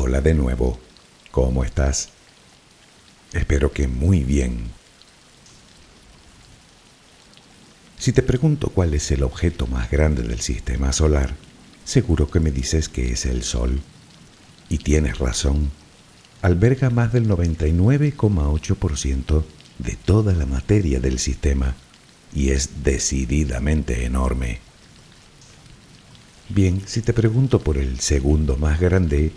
Hola de nuevo, ¿cómo estás? Espero que muy bien. Si te pregunto cuál es el objeto más grande del sistema solar, seguro que me dices que es el Sol. Y tienes razón, alberga más del 99,8% de toda la materia del sistema y es decididamente enorme. Bien, si te pregunto por el segundo más grande,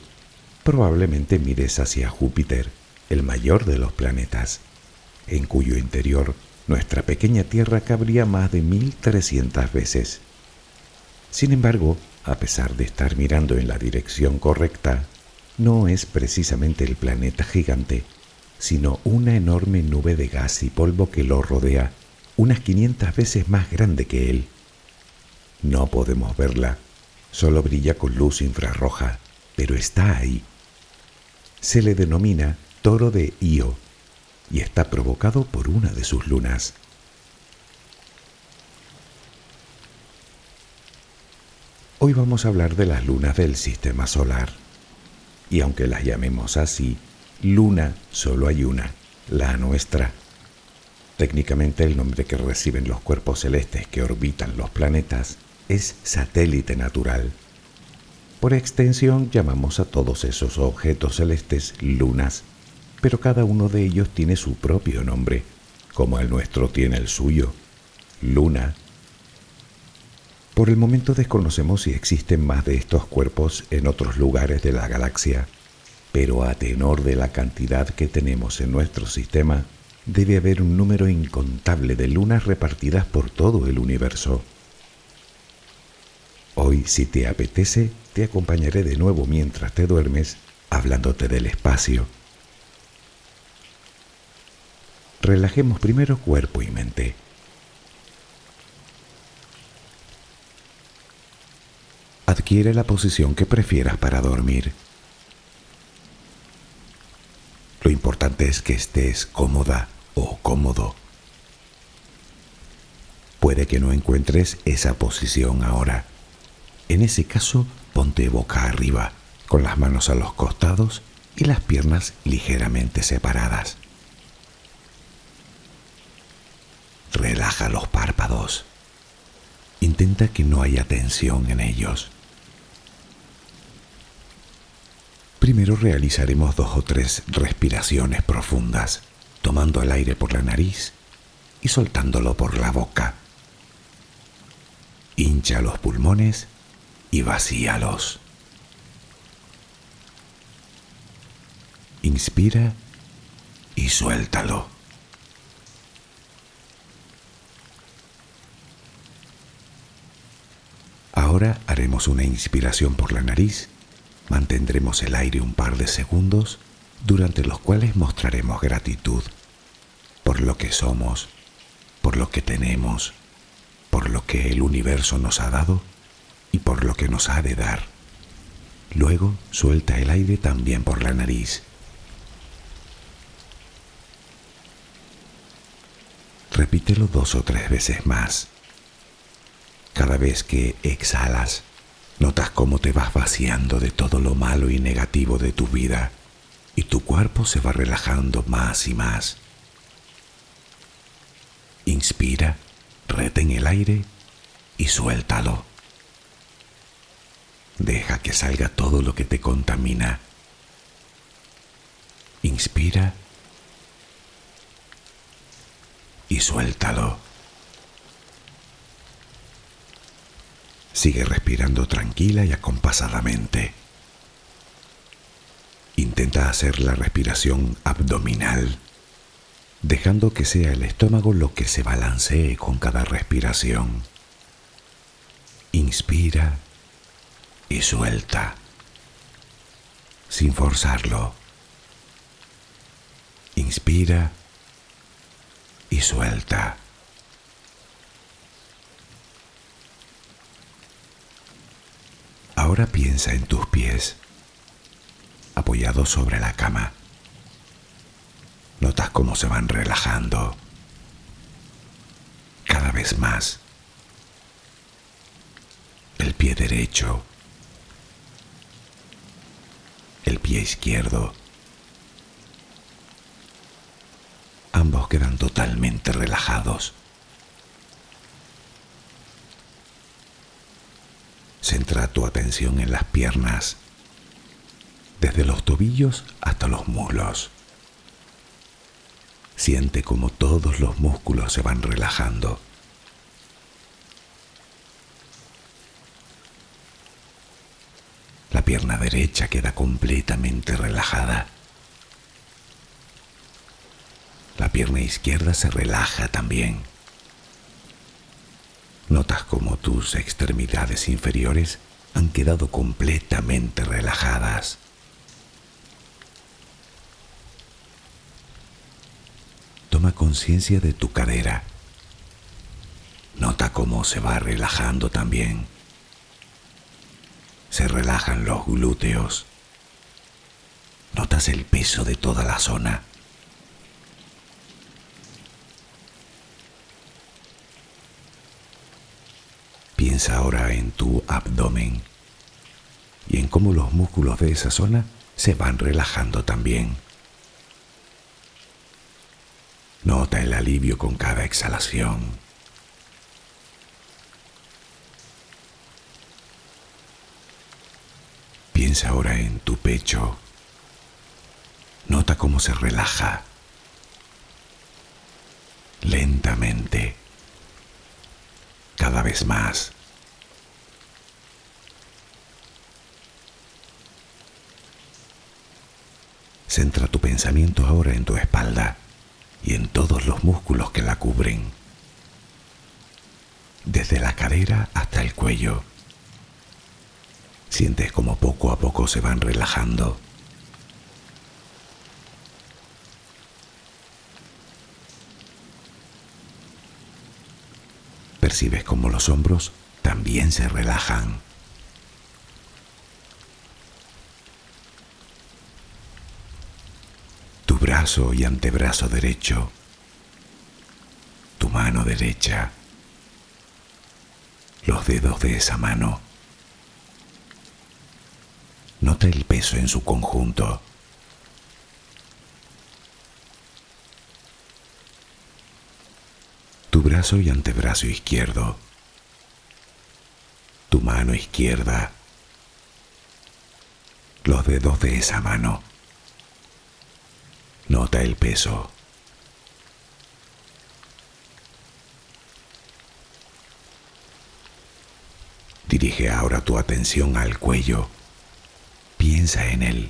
probablemente mires hacia Júpiter, el mayor de los planetas, en cuyo interior nuestra pequeña Tierra cabría más de 1300 veces. Sin embargo, a pesar de estar mirando en la dirección correcta, no es precisamente el planeta gigante, sino una enorme nube de gas y polvo que lo rodea, unas 500 veces más grande que él. No podemos verla, solo brilla con luz infrarroja, pero está ahí. Se le denomina toro de Io y está provocado por una de sus lunas. Hoy vamos a hablar de las lunas del sistema solar. Y aunque las llamemos así, luna solo hay una, la nuestra. Técnicamente el nombre que reciben los cuerpos celestes que orbitan los planetas es satélite natural. Por extensión llamamos a todos esos objetos celestes lunas pero cada uno de ellos tiene su propio nombre, como el nuestro tiene el suyo, Luna. Por el momento desconocemos si existen más de estos cuerpos en otros lugares de la galaxia, pero a tenor de la cantidad que tenemos en nuestro sistema, debe haber un número incontable de lunas repartidas por todo el universo. Hoy, si te apetece, te acompañaré de nuevo mientras te duermes, hablándote del espacio relajemos primero cuerpo y mente. Adquiere la posición que prefieras para dormir. Lo importante es que estés cómoda o cómodo. Puede que no encuentres esa posición ahora. En ese caso, ponte boca arriba, con las manos a los costados y las piernas ligeramente separadas. Relaja los párpados. Intenta que no haya tensión en ellos. Primero realizaremos dos o tres respiraciones profundas, tomando el aire por la nariz y soltándolo por la boca. Hincha los pulmones y vacíalos. Inspira y suéltalo. Ahora haremos una inspiración por la nariz, mantendremos el aire un par de segundos, durante los cuales mostraremos gratitud por lo que somos, por lo que tenemos, por lo que el universo nos ha dado y por lo que nos ha de dar. Luego suelta el aire también por la nariz. Repítelo dos o tres veces más. Cada vez que exhalas, notas cómo te vas vaciando de todo lo malo y negativo de tu vida y tu cuerpo se va relajando más y más. Inspira, retén el aire y suéltalo. Deja que salga todo lo que te contamina. Inspira y suéltalo. Sigue respirando tranquila y acompasadamente. Intenta hacer la respiración abdominal, dejando que sea el estómago lo que se balancee con cada respiración. Inspira y suelta, sin forzarlo. Inspira y suelta. Ahora piensa en tus pies, apoyados sobre la cama. Notas cómo se van relajando cada vez más. El pie derecho, el pie izquierdo. Ambos quedan totalmente relajados. Centra tu atención en las piernas, desde los tobillos hasta los muslos. Siente como todos los músculos se van relajando. La pierna derecha queda completamente relajada. La pierna izquierda se relaja también. Notas como tus extremidades inferiores han quedado completamente relajadas. Toma conciencia de tu cadera. Nota cómo se va relajando también. Se relajan los glúteos. Notas el peso de toda la zona. Piensa ahora en tu abdomen y en cómo los músculos de esa zona se van relajando también. Nota el alivio con cada exhalación. Piensa ahora en tu pecho. Nota cómo se relaja lentamente, cada vez más. Centra tu pensamiento ahora en tu espalda y en todos los músculos que la cubren, desde la cadera hasta el cuello. Sientes como poco a poco se van relajando. Percibes como los hombros también se relajan. brazo y antebrazo derecho, tu mano derecha, los dedos de esa mano. Nota el peso en su conjunto. Tu brazo y antebrazo izquierdo, tu mano izquierda, los dedos de esa mano. Nota el peso. Dirige ahora tu atención al cuello. Piensa en él.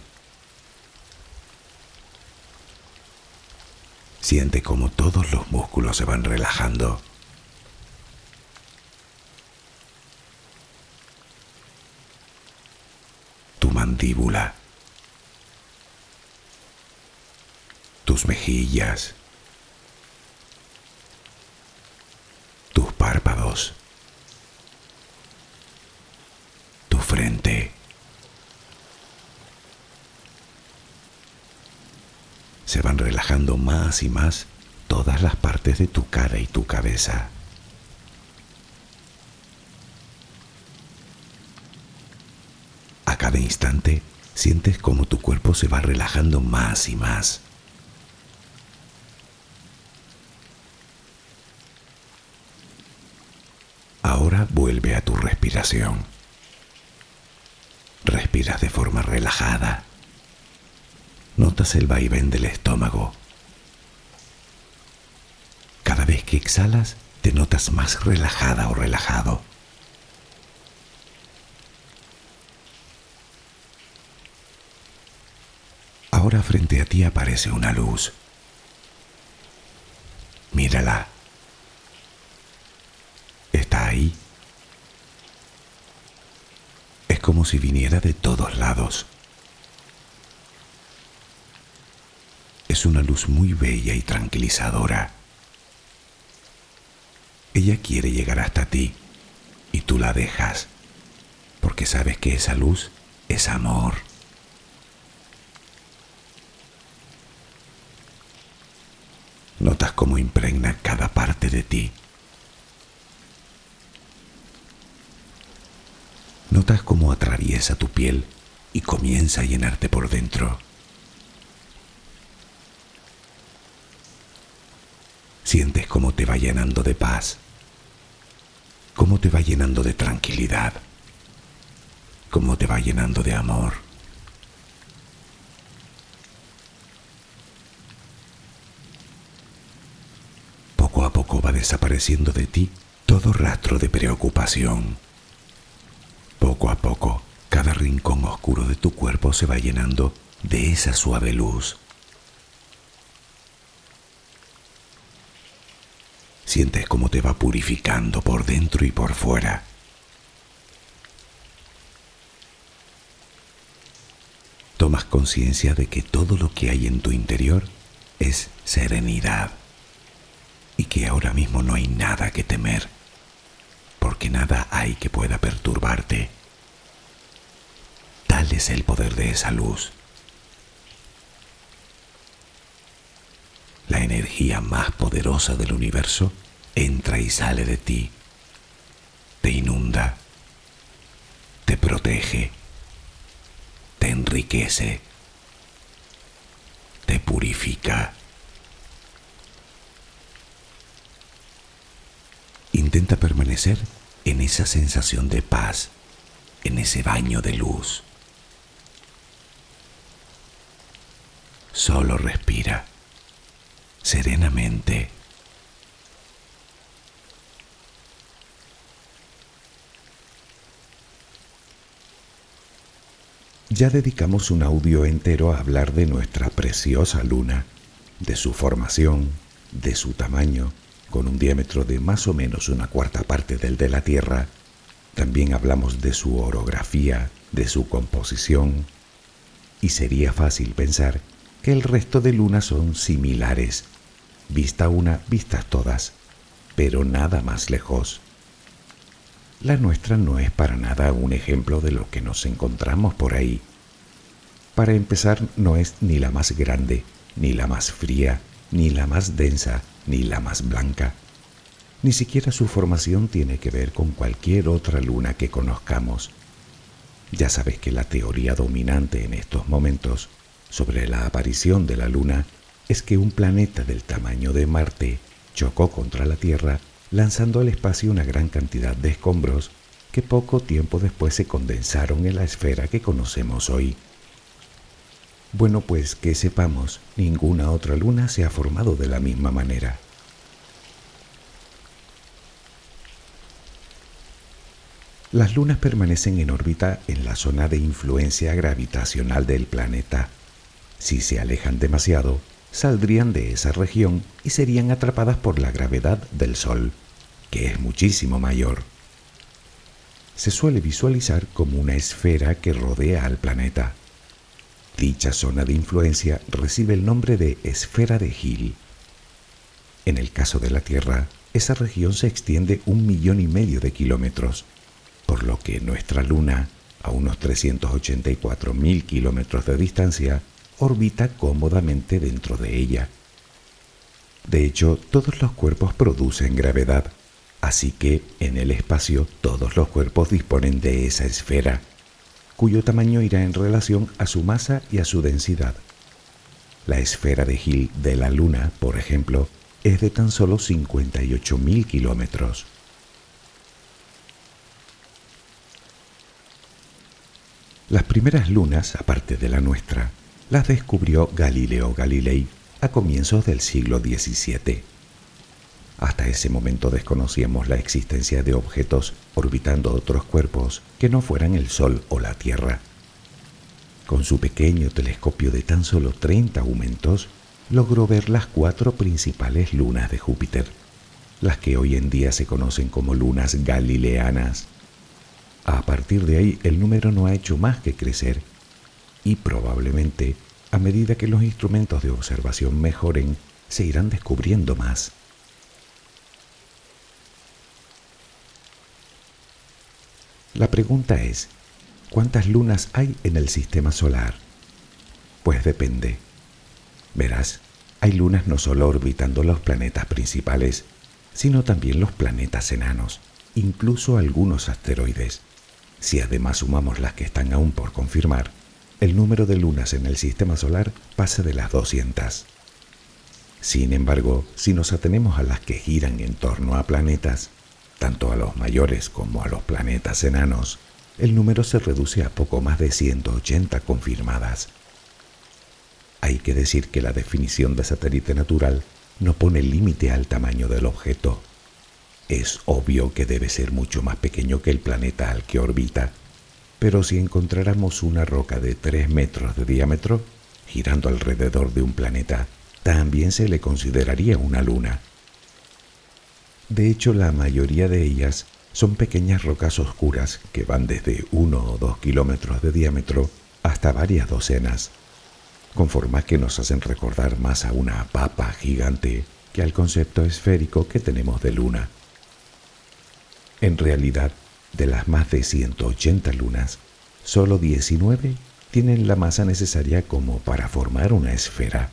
Siente como todos los músculos se van relajando. Tu mandíbula. tus mejillas, tus párpados, tu frente. Se van relajando más y más todas las partes de tu cara y tu cabeza. A cada instante sientes como tu cuerpo se va relajando más y más. Ahora vuelve a tu respiración. Respiras de forma relajada. Notas el vaivén del estómago. Cada vez que exhalas, te notas más relajada o relajado. Ahora frente a ti aparece una luz. Mírala. ahí. Es como si viniera de todos lados. Es una luz muy bella y tranquilizadora. Ella quiere llegar hasta ti y tú la dejas porque sabes que esa luz es amor. Notas cómo impregna cada parte de ti. Notas cómo atraviesa tu piel y comienza a llenarte por dentro. Sientes cómo te va llenando de paz, cómo te va llenando de tranquilidad, cómo te va llenando de amor. Poco a poco va desapareciendo de ti todo rastro de preocupación. Poco a poco, cada rincón oscuro de tu cuerpo se va llenando de esa suave luz. Sientes cómo te va purificando por dentro y por fuera. Tomas conciencia de que todo lo que hay en tu interior es serenidad y que ahora mismo no hay nada que temer, porque nada hay que pueda perturbarte. Tal es el poder de esa luz. La energía más poderosa del universo entra y sale de ti, te inunda, te protege, te enriquece, te purifica. Intenta permanecer en esa sensación de paz, en ese baño de luz. Solo respira serenamente. Ya dedicamos un audio entero a hablar de nuestra preciosa luna, de su formación, de su tamaño, con un diámetro de más o menos una cuarta parte del de la Tierra. También hablamos de su orografía, de su composición, y sería fácil pensar que el resto de lunas son similares, vista una, vistas todas, pero nada más lejos. La nuestra no es para nada un ejemplo de lo que nos encontramos por ahí. Para empezar, no es ni la más grande, ni la más fría, ni la más densa, ni la más blanca. Ni siquiera su formación tiene que ver con cualquier otra luna que conozcamos. Ya sabes que la teoría dominante en estos momentos sobre la aparición de la Luna es que un planeta del tamaño de Marte chocó contra la Tierra lanzando al espacio una gran cantidad de escombros que poco tiempo después se condensaron en la esfera que conocemos hoy. Bueno, pues que sepamos, ninguna otra luna se ha formado de la misma manera. Las lunas permanecen en órbita en la zona de influencia gravitacional del planeta si se alejan demasiado, saldrían de esa región y serían atrapadas por la gravedad del Sol, que es muchísimo mayor. Se suele visualizar como una esfera que rodea al planeta. Dicha zona de influencia recibe el nombre de esfera de Hill. En el caso de la Tierra, esa región se extiende un millón y medio de kilómetros, por lo que nuestra Luna, a unos 384 mil kilómetros de distancia, orbita cómodamente dentro de ella. De hecho, todos los cuerpos producen gravedad, así que en el espacio todos los cuerpos disponen de esa esfera, cuyo tamaño irá en relación a su masa y a su densidad. La esfera de Hill de la Luna, por ejemplo, es de tan solo 58.000 kilómetros. Las primeras lunas, aparte de la nuestra, las descubrió Galileo Galilei a comienzos del siglo XVII. Hasta ese momento desconocíamos la existencia de objetos orbitando otros cuerpos que no fueran el Sol o la Tierra. Con su pequeño telescopio de tan solo 30 aumentos, logró ver las cuatro principales lunas de Júpiter, las que hoy en día se conocen como lunas galileanas. A partir de ahí el número no ha hecho más que crecer y probablemente a medida que los instrumentos de observación mejoren, se irán descubriendo más. La pregunta es, ¿cuántas lunas hay en el sistema solar? Pues depende. Verás, hay lunas no solo orbitando los planetas principales, sino también los planetas enanos, incluso algunos asteroides. Si además sumamos las que están aún por confirmar, el número de lunas en el sistema solar pasa de las 200. Sin embargo, si nos atenemos a las que giran en torno a planetas, tanto a los mayores como a los planetas enanos, el número se reduce a poco más de 180 confirmadas. Hay que decir que la definición de satélite natural no pone límite al tamaño del objeto. Es obvio que debe ser mucho más pequeño que el planeta al que orbita, pero si encontráramos una roca de 3 metros de diámetro girando alrededor de un planeta, también se le consideraría una luna. De hecho, la mayoría de ellas son pequeñas rocas oscuras que van desde 1 o 2 kilómetros de diámetro hasta varias docenas, con formas que nos hacen recordar más a una papa gigante que al concepto esférico que tenemos de luna. En realidad, de las más de 180 lunas, solo 19 tienen la masa necesaria como para formar una esfera.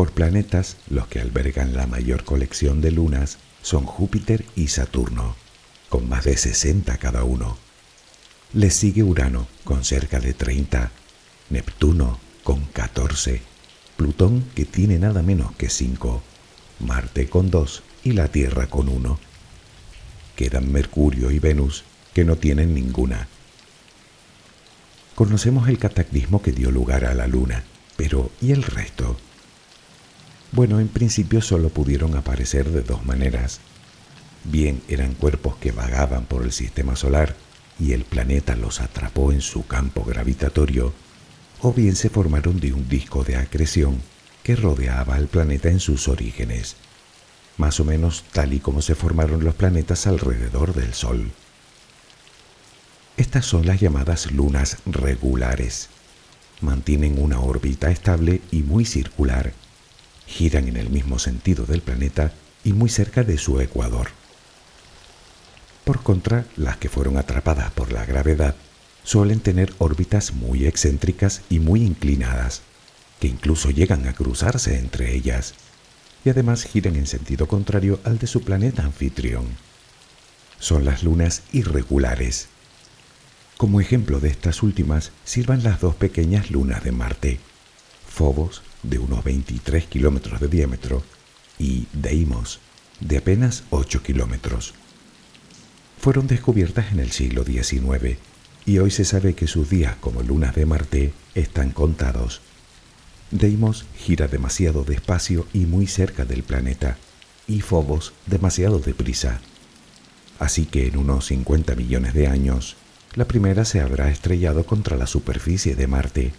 Por planetas, los que albergan la mayor colección de lunas son Júpiter y Saturno, con más de 60 cada uno. Le sigue Urano, con cerca de 30, Neptuno, con 14, Plutón, que tiene nada menos que 5, Marte con dos y la Tierra con uno. Quedan Mercurio y Venus, que no tienen ninguna. Conocemos el cataclismo que dio lugar a la Luna, pero ¿y el resto? Bueno, en principio solo pudieron aparecer de dos maneras. Bien eran cuerpos que vagaban por el sistema solar y el planeta los atrapó en su campo gravitatorio, o bien se formaron de un disco de acreción que rodeaba al planeta en sus orígenes, más o menos tal y como se formaron los planetas alrededor del Sol. Estas son las llamadas lunas regulares. Mantienen una órbita estable y muy circular. Giran en el mismo sentido del planeta y muy cerca de su ecuador. Por contra, las que fueron atrapadas por la gravedad suelen tener órbitas muy excéntricas y muy inclinadas, que incluso llegan a cruzarse entre ellas, y además giran en sentido contrario al de su planeta anfitrión. Son las lunas irregulares. Como ejemplo de estas últimas sirvan las dos pequeñas lunas de Marte, Phobos, de unos 23 kilómetros de diámetro, y Deimos, de apenas 8 kilómetros. Fueron descubiertas en el siglo XIX y hoy se sabe que sus días como lunas de Marte están contados Deimos gira demasiado despacio y muy cerca del planeta, y Phobos demasiado deprisa. Así que en unos 50 millones de años, la primera se habrá estrellado contra la superficie de Marte,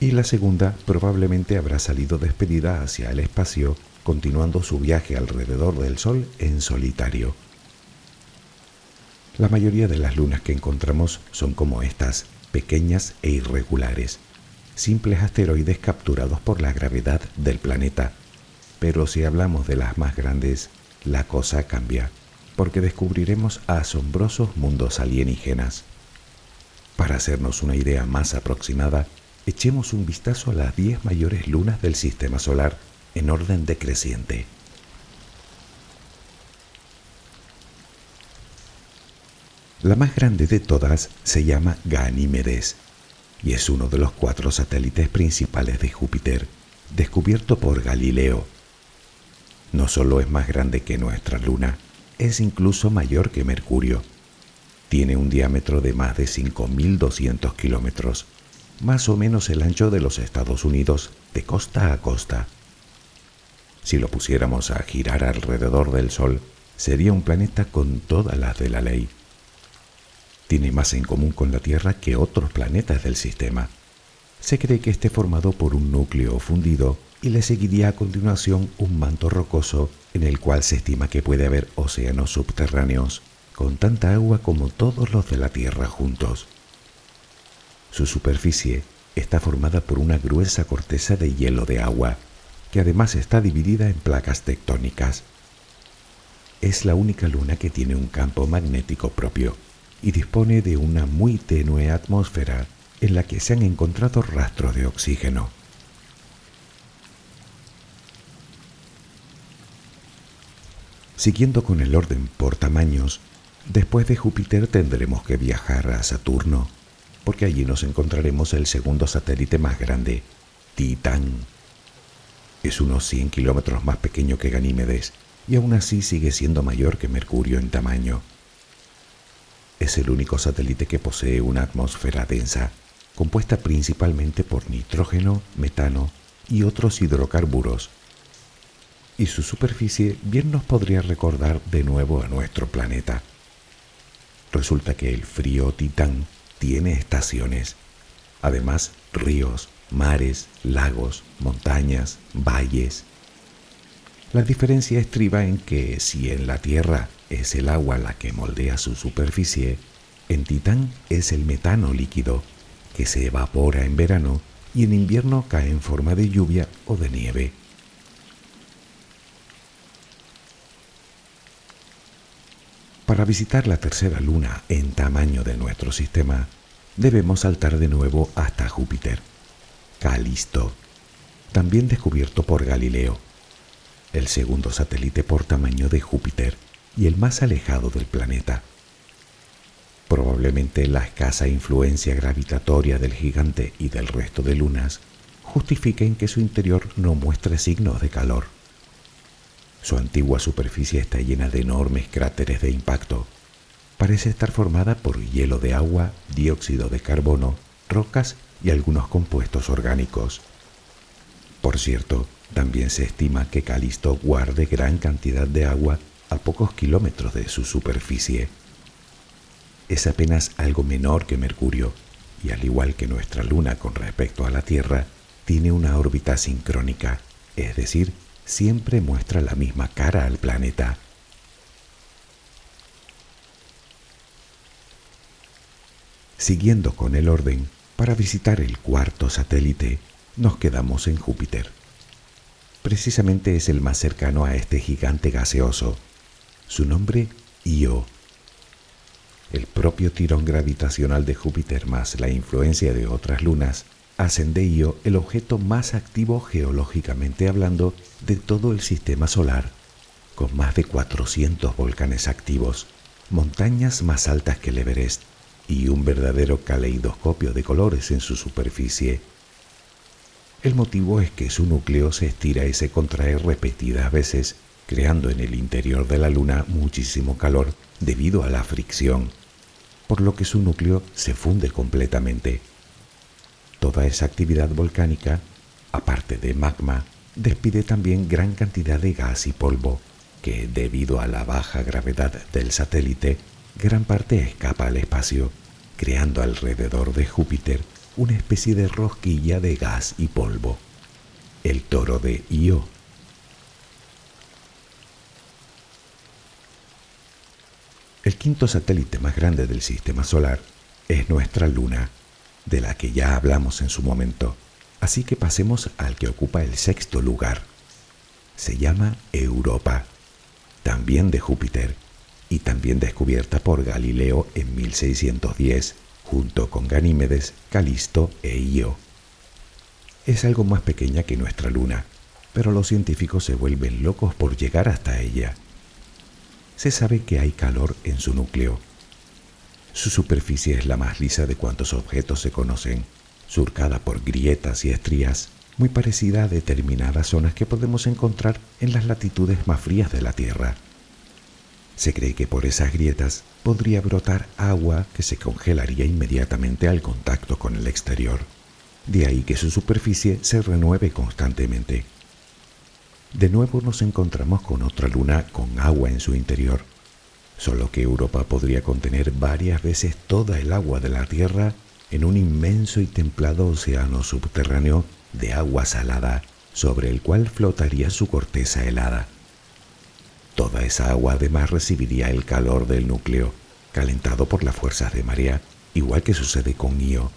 y la segunda probablemente habrá salido despedida hacia el espacio, continuando su viaje alrededor del Sol en solitario. La mayoría de las lunas que encontramos son como estas, pequeñas e irregulares, simples asteroides capturados por la gravedad del planeta. Pero si hablamos de las más grandes, la cosa cambia, porque descubriremos asombrosos mundos alienígenas. Para hacernos una idea más aproximada, echemos un vistazo a las 10 mayores lunas del Sistema Solar en orden decreciente. La más grande de todas se llama Ganímedes y es uno de los cuatro satélites principales de Júpiter, descubierto por Galileo. No solo es más grande que nuestra Luna, es incluso mayor que Mercurio. Tiene un diámetro de más de 5.200 kilómetros, más o menos el ancho de los Estados Unidos de costa a costa. Si lo pusiéramos a girar alrededor del Sol, sería un planeta con todas las de la ley tiene más en común con la Tierra que otros planetas del sistema. Se cree que esté formado por un núcleo fundido y le seguiría a continuación un manto rocoso en el cual se estima que puede haber océanos subterráneos con tanta agua como todos los de la Tierra juntos. Su superficie está formada por una gruesa corteza de hielo de agua, que además está dividida en placas tectónicas. Es la única luna que tiene un campo magnético propio y dispone de una muy tenue atmósfera en la que se han encontrado rastros de oxígeno. Siguiendo con el orden por tamaños, Después de Júpiter tendremos que viajar a Saturno, porque allí nos encontraremos el segundo satélite más grande, Titán. Es unos 100 kilómetros más pequeño que Ganímedes y aún así sigue siendo mayor que Mercurio en tamaño. Es el único satélite que posee una atmósfera densa, compuesta principalmente por nitrógeno, metano y otros hidrocarburos. Y su superficie bien nos podría recordar de nuevo a nuestro planeta. Resulta que el frío Titán tiene estaciones, además ríos, mares, lagos, montañas, valles. La diferencia estriba en que si en la Tierra es el agua la que moldea su superficie, en Titán es el metano líquido, que se evapora en verano y en invierno cae en forma de lluvia o de nieve. Para visitar la tercera luna en tamaño de nuestro sistema, debemos saltar de nuevo hasta Júpiter, Calisto, también descubierto por Galileo, el segundo satélite por tamaño de Júpiter y el más alejado del planeta. Probablemente la escasa influencia gravitatoria del gigante y del resto de lunas justifiquen que su interior no muestre signos de calor. Su antigua superficie está llena de enormes cráteres de impacto. Parece estar formada por hielo de agua, dióxido de carbono, rocas y algunos compuestos orgánicos. Por cierto, también se estima que Calisto guarde gran cantidad de agua a pocos kilómetros de su superficie. Es apenas algo menor que Mercurio, y al igual que nuestra Luna con respecto a la Tierra, tiene una órbita sincrónica, es decir, siempre muestra la misma cara al planeta. Siguiendo con el orden, para visitar el cuarto satélite, nos quedamos en Júpiter. Precisamente es el más cercano a este gigante gaseoso. Su nombre, Io. El propio tirón gravitacional de Júpiter más la influencia de otras lunas hacen de Io el objeto más activo geológicamente hablando de todo el sistema solar, con más de 400 volcanes activos, montañas más altas que el Everest y un verdadero caleidoscopio de colores en su superficie. El motivo es que su núcleo se estira y se contrae repetidas veces, creando en el interior de la Luna muchísimo calor debido a la fricción, por lo que su núcleo se funde completamente Toda esa actividad volcánica, aparte de magma, despide también gran cantidad de gas y polvo, que debido a la baja gravedad del satélite, gran parte escapa al espacio, creando alrededor de Júpiter una especie de rosquilla de gas y polvo, el toro de Io. El quinto satélite más grande del sistema solar es nuestra Luna, de la que ya hablamos en su momento, así que pasemos al que ocupa el sexto lugar. Se llama Europa, también de Júpiter, y también descubierta por Galileo en 1610, junto con Ganímedes, Calisto e Io. Es algo más pequeña que nuestra luna, pero los científicos se vuelven locos por llegar hasta ella. Se sabe que hay calor en su núcleo, su superficie es la más lisa de cuantos objetos se conocen, surcada por grietas y estrías, muy parecida a determinadas zonas que podemos encontrar en las latitudes más frías de la Tierra. Se cree que por esas grietas podría brotar agua que se congelaría inmediatamente al contacto con el exterior. De ahí que su superficie se renueve constantemente. De nuevo nos encontramos con otra luna con agua en su interior, solo que Europa podría contener varias veces toda el agua de la Tierra en un inmenso y templado océano subterráneo de agua salada sobre el cual flotaría su corteza helada. Toda esa agua además recibiría el calor del núcleo, calentado por las fuerzas de marea, igual que sucede con Io,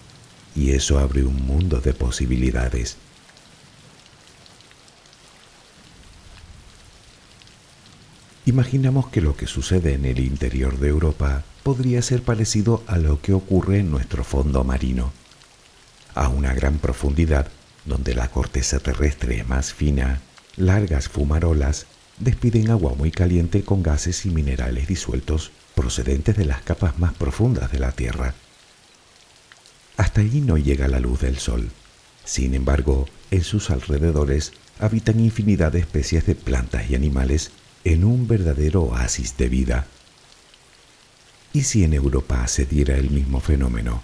y eso abre un mundo de posibilidades Imaginamos que lo que sucede en el interior de Europa podría ser parecido a lo que ocurre en nuestro fondo marino. A una gran profundidad, donde la corteza terrestre es más fina, largas fumarolas despiden agua muy caliente con gases y minerales disueltos procedentes de las capas más profundas de la Tierra. Hasta allí no llega la luz del Sol. Sin embargo, en sus alrededores habitan infinidad de especies de plantas y animales en un verdadero oasis de vida. ¿Y si en Europa se diera el mismo fenómeno?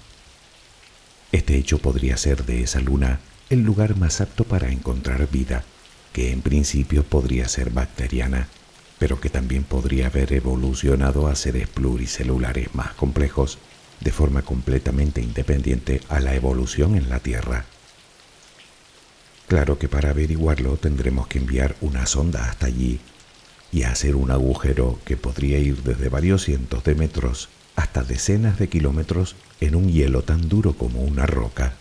Este hecho podría ser de esa luna el lugar más apto para encontrar vida, que en principio podría ser bacteriana, pero que también podría haber evolucionado a seres pluricelulares más complejos de forma completamente independiente a la evolución en la Tierra. Claro que para averiguarlo tendremos que enviar una sonda hasta allí y hacer un agujero que podría ir desde varios cientos de metros hasta decenas de kilómetros en un hielo tan duro como una roca.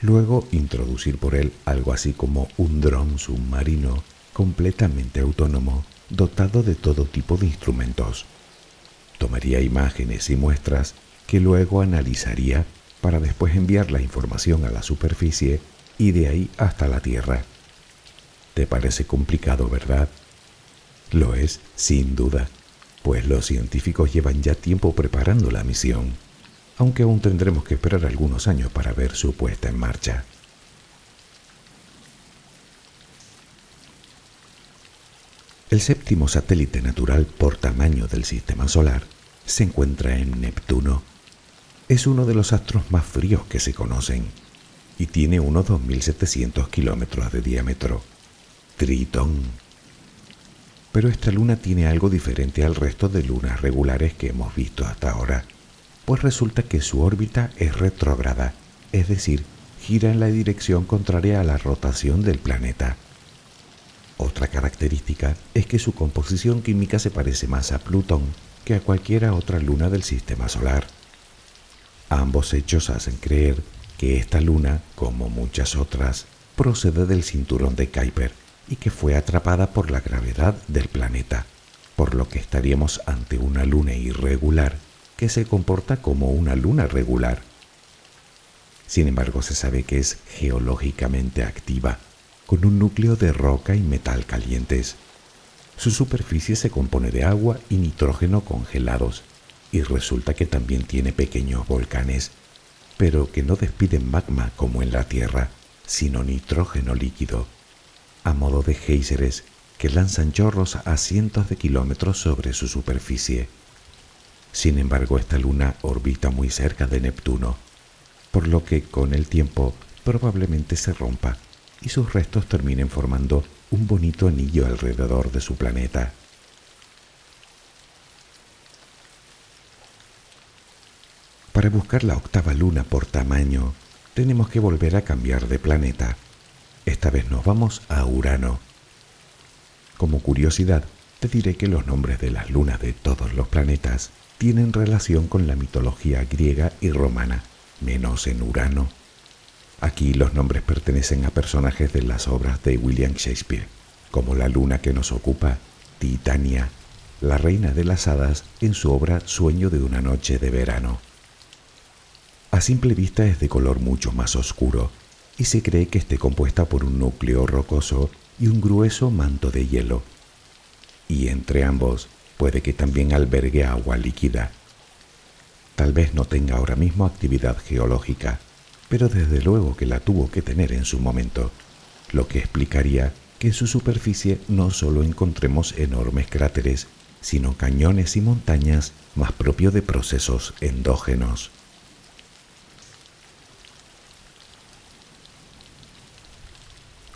Luego introducir por él algo así como un dron submarino completamente autónomo, dotado de todo tipo de instrumentos. Tomaría imágenes y muestras que luego analizaría para después enviar la información a la superficie y de ahí hasta la Tierra. ¿Te parece complicado, verdad? Lo es, sin duda, pues los científicos llevan ya tiempo preparando la misión, aunque aún tendremos que esperar algunos años para ver su puesta en marcha. El séptimo satélite natural por tamaño del Sistema Solar se encuentra en Neptuno. Es uno de los astros más fríos que se conocen y tiene unos 2.700 kilómetros de diámetro. Tritón. Pero esta luna tiene algo diferente al resto de lunas regulares que hemos visto hasta ahora, pues resulta que su órbita es retrógrada, es decir, gira en la dirección contraria a la rotación del planeta. Otra característica es que su composición química se parece más a Plutón que a cualquiera otra luna del sistema solar. Ambos hechos hacen creer que esta luna, como muchas otras, procede del cinturón de Kuiper y que fue atrapada por la gravedad del planeta, por lo que estaríamos ante una luna irregular que se comporta como una luna regular. Sin embargo, se sabe que es geológicamente activa, con un núcleo de roca y metal calientes. Su superficie se compone de agua y nitrógeno congelados, y resulta que también tiene pequeños volcanes pero que no despiden magma como en la Tierra, sino nitrógeno líquido, a modo de géiseres que lanzan chorros a cientos de kilómetros sobre su superficie. Sin embargo, esta luna orbita muy cerca de Neptuno, por lo que con el tiempo probablemente se rompa y sus restos terminen formando un bonito anillo alrededor de su planeta. Para buscar la octava luna por tamaño, tenemos que volver a cambiar de planeta. Esta vez nos vamos a Urano. Como curiosidad, te diré que los nombres de las lunas de todos los planetas tienen relación con la mitología griega y romana, menos en Urano. Aquí los nombres pertenecen a personajes de las obras de William Shakespeare, como la luna que nos ocupa, Titania, la reina de las hadas en su obra Sueño de una noche de verano. A simple vista es de color mucho más oscuro y se cree que esté compuesta por un núcleo rocoso y un grueso manto de hielo. Y entre ambos puede que también albergue agua líquida. Tal vez no tenga ahora mismo actividad geológica, pero desde luego que la tuvo que tener en su momento, lo que explicaría que en su superficie no solo encontremos enormes cráteres, sino cañones y montañas más propio de procesos endógenos.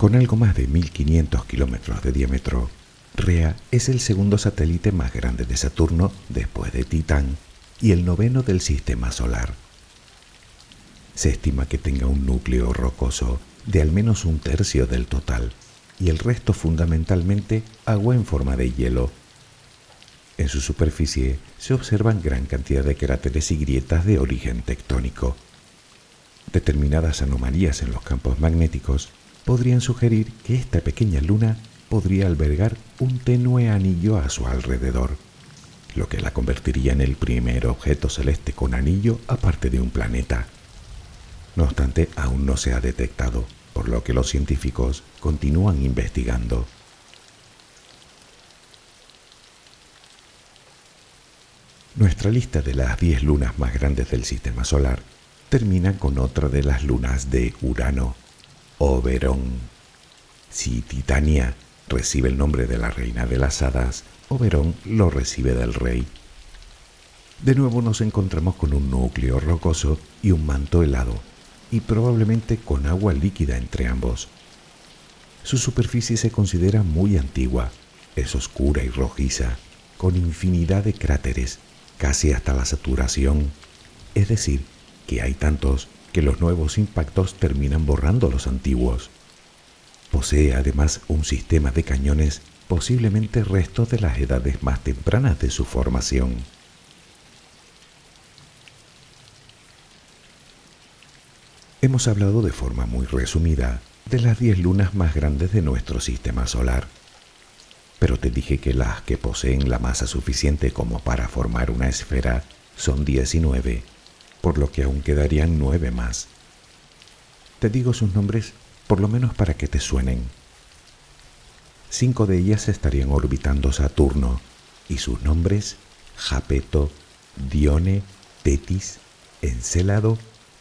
Con algo más de 1500 kilómetros de diámetro, Rea es el segundo satélite más grande de Saturno después de Titán y el noveno del sistema solar. Se estima que tenga un núcleo rocoso de al menos un tercio del total y el resto fundamentalmente agua en forma de hielo. En su superficie se observan gran cantidad de cráteres y grietas de origen tectónico. Determinadas anomalías en los campos magnéticos podrían sugerir que esta pequeña luna podría albergar un tenue anillo a su alrededor, lo que la convertiría en el primer objeto celeste con anillo aparte de un planeta. No obstante, aún no se ha detectado, por lo que los científicos continúan investigando. Nuestra lista de las 10 lunas más grandes del sistema solar termina con otra de las lunas de Urano, Oberón. Si Titania recibe el nombre de la reina de las hadas, Oberón lo recibe del rey. De nuevo nos encontramos con un núcleo rocoso y un manto helado, y probablemente con agua líquida entre ambos. Su superficie se considera muy antigua, es oscura y rojiza, con infinidad de cráteres casi hasta la saturación, es decir, que hay tantos que los nuevos impactos terminan borrando los antiguos. Posee además un sistema de cañones posiblemente restos de las edades más tempranas de su formación. Hemos hablado de forma muy resumida de las 10 lunas más grandes de nuestro sistema solar pero te dije que las que poseen la masa suficiente como para formar una esfera son 19, por lo que aún quedarían nueve más. Te digo sus nombres por lo menos para que te suenen. Cinco de ellas estarían orbitando Saturno y sus nombres Japeto, Dione, Tetis, Encélado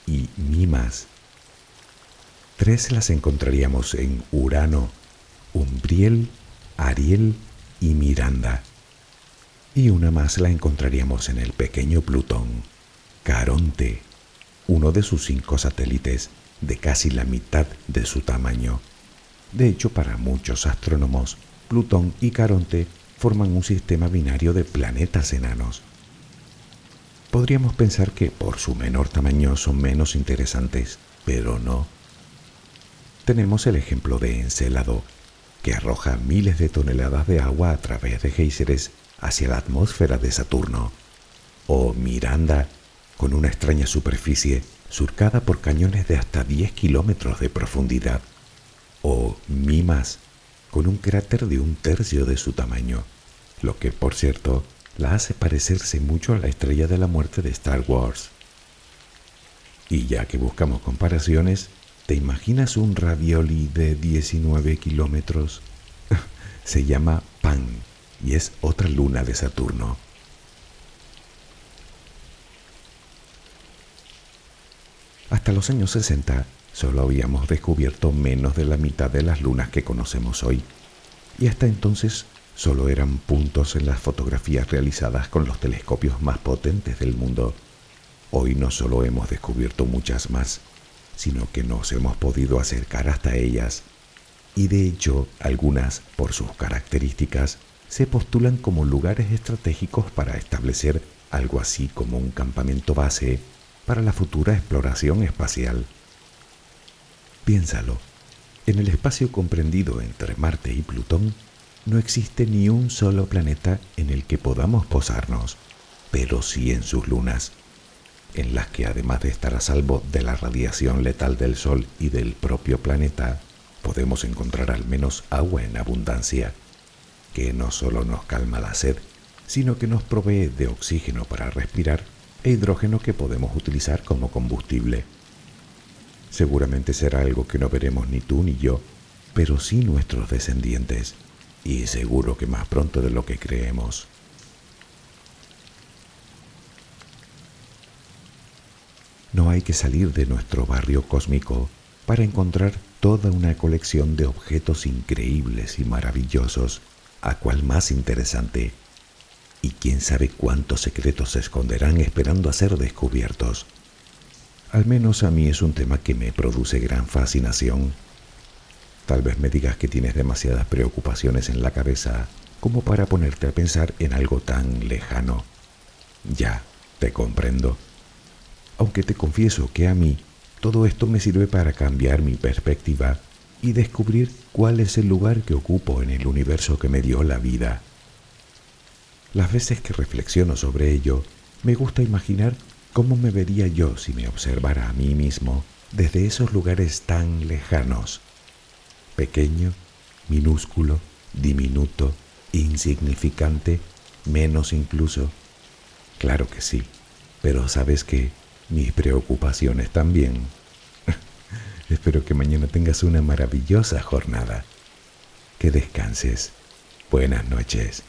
y Mimas. Tres las encontraríamos en Urano, Umbriel Ariel y Miranda. Y una más la encontraríamos en el pequeño Plutón, Caronte, uno de sus cinco satélites de casi la mitad de su tamaño. De hecho, para muchos astrónomos, Plutón y Caronte forman un sistema binario de planetas enanos. Podríamos pensar que por su menor tamaño son menos interesantes, pero no. Tenemos el ejemplo de Encelado, que arroja miles de toneladas de agua a través de géiseres hacia la atmósfera de Saturno, o Miranda, con una extraña superficie surcada por cañones de hasta 10 kilómetros de profundidad, o Mimas, con un cráter de un tercio de su tamaño, lo que, por cierto, la hace parecerse mucho a la estrella de la muerte de Star Wars. Y ya que buscamos comparaciones, ¿Te imaginas un ravioli de 19 kilómetros? Se llama Pan y es otra luna de Saturno. Hasta los años 60 solo habíamos descubierto menos de la mitad de las lunas que conocemos hoy, y hasta entonces solo eran puntos en las fotografías realizadas con los telescopios más potentes del mundo. Hoy no solo hemos descubierto muchas más, sino que nos hemos podido acercar hasta ellas, y de hecho algunas, por sus características, se postulan como lugares estratégicos para establecer algo así como un campamento base para la futura exploración espacial. Piénsalo, en el espacio comprendido entre Marte y Plutón no existe ni un solo planeta en el que podamos posarnos, pero sí en sus lunas en las que además de estar a salvo de la radiación letal del Sol y del propio planeta, podemos encontrar al menos agua en abundancia, que no solo nos calma la sed, sino que nos provee de oxígeno para respirar e hidrógeno que podemos utilizar como combustible. Seguramente será algo que no veremos ni tú ni yo, pero sí nuestros descendientes, y seguro que más pronto de lo que creemos. No hay que salir de nuestro barrio cósmico para encontrar toda una colección de objetos increíbles y maravillosos, a cual más interesante. Y quién sabe cuántos secretos se esconderán esperando a ser descubiertos. Al menos a mí es un tema que me produce gran fascinación. Tal vez me digas que tienes demasiadas preocupaciones en la cabeza como para ponerte a pensar en algo tan lejano. Ya, te comprendo aunque te confieso que a mí todo esto me sirve para cambiar mi perspectiva y descubrir cuál es el lugar que ocupo en el universo que me dio la vida. Las veces que reflexiono sobre ello, me gusta imaginar cómo me vería yo si me observara a mí mismo desde esos lugares tan lejanos. Pequeño, minúsculo, diminuto, insignificante, menos incluso. Claro que sí, pero sabes que mis preocupaciones también. Espero que mañana tengas una maravillosa jornada. Que descanses. Buenas noches.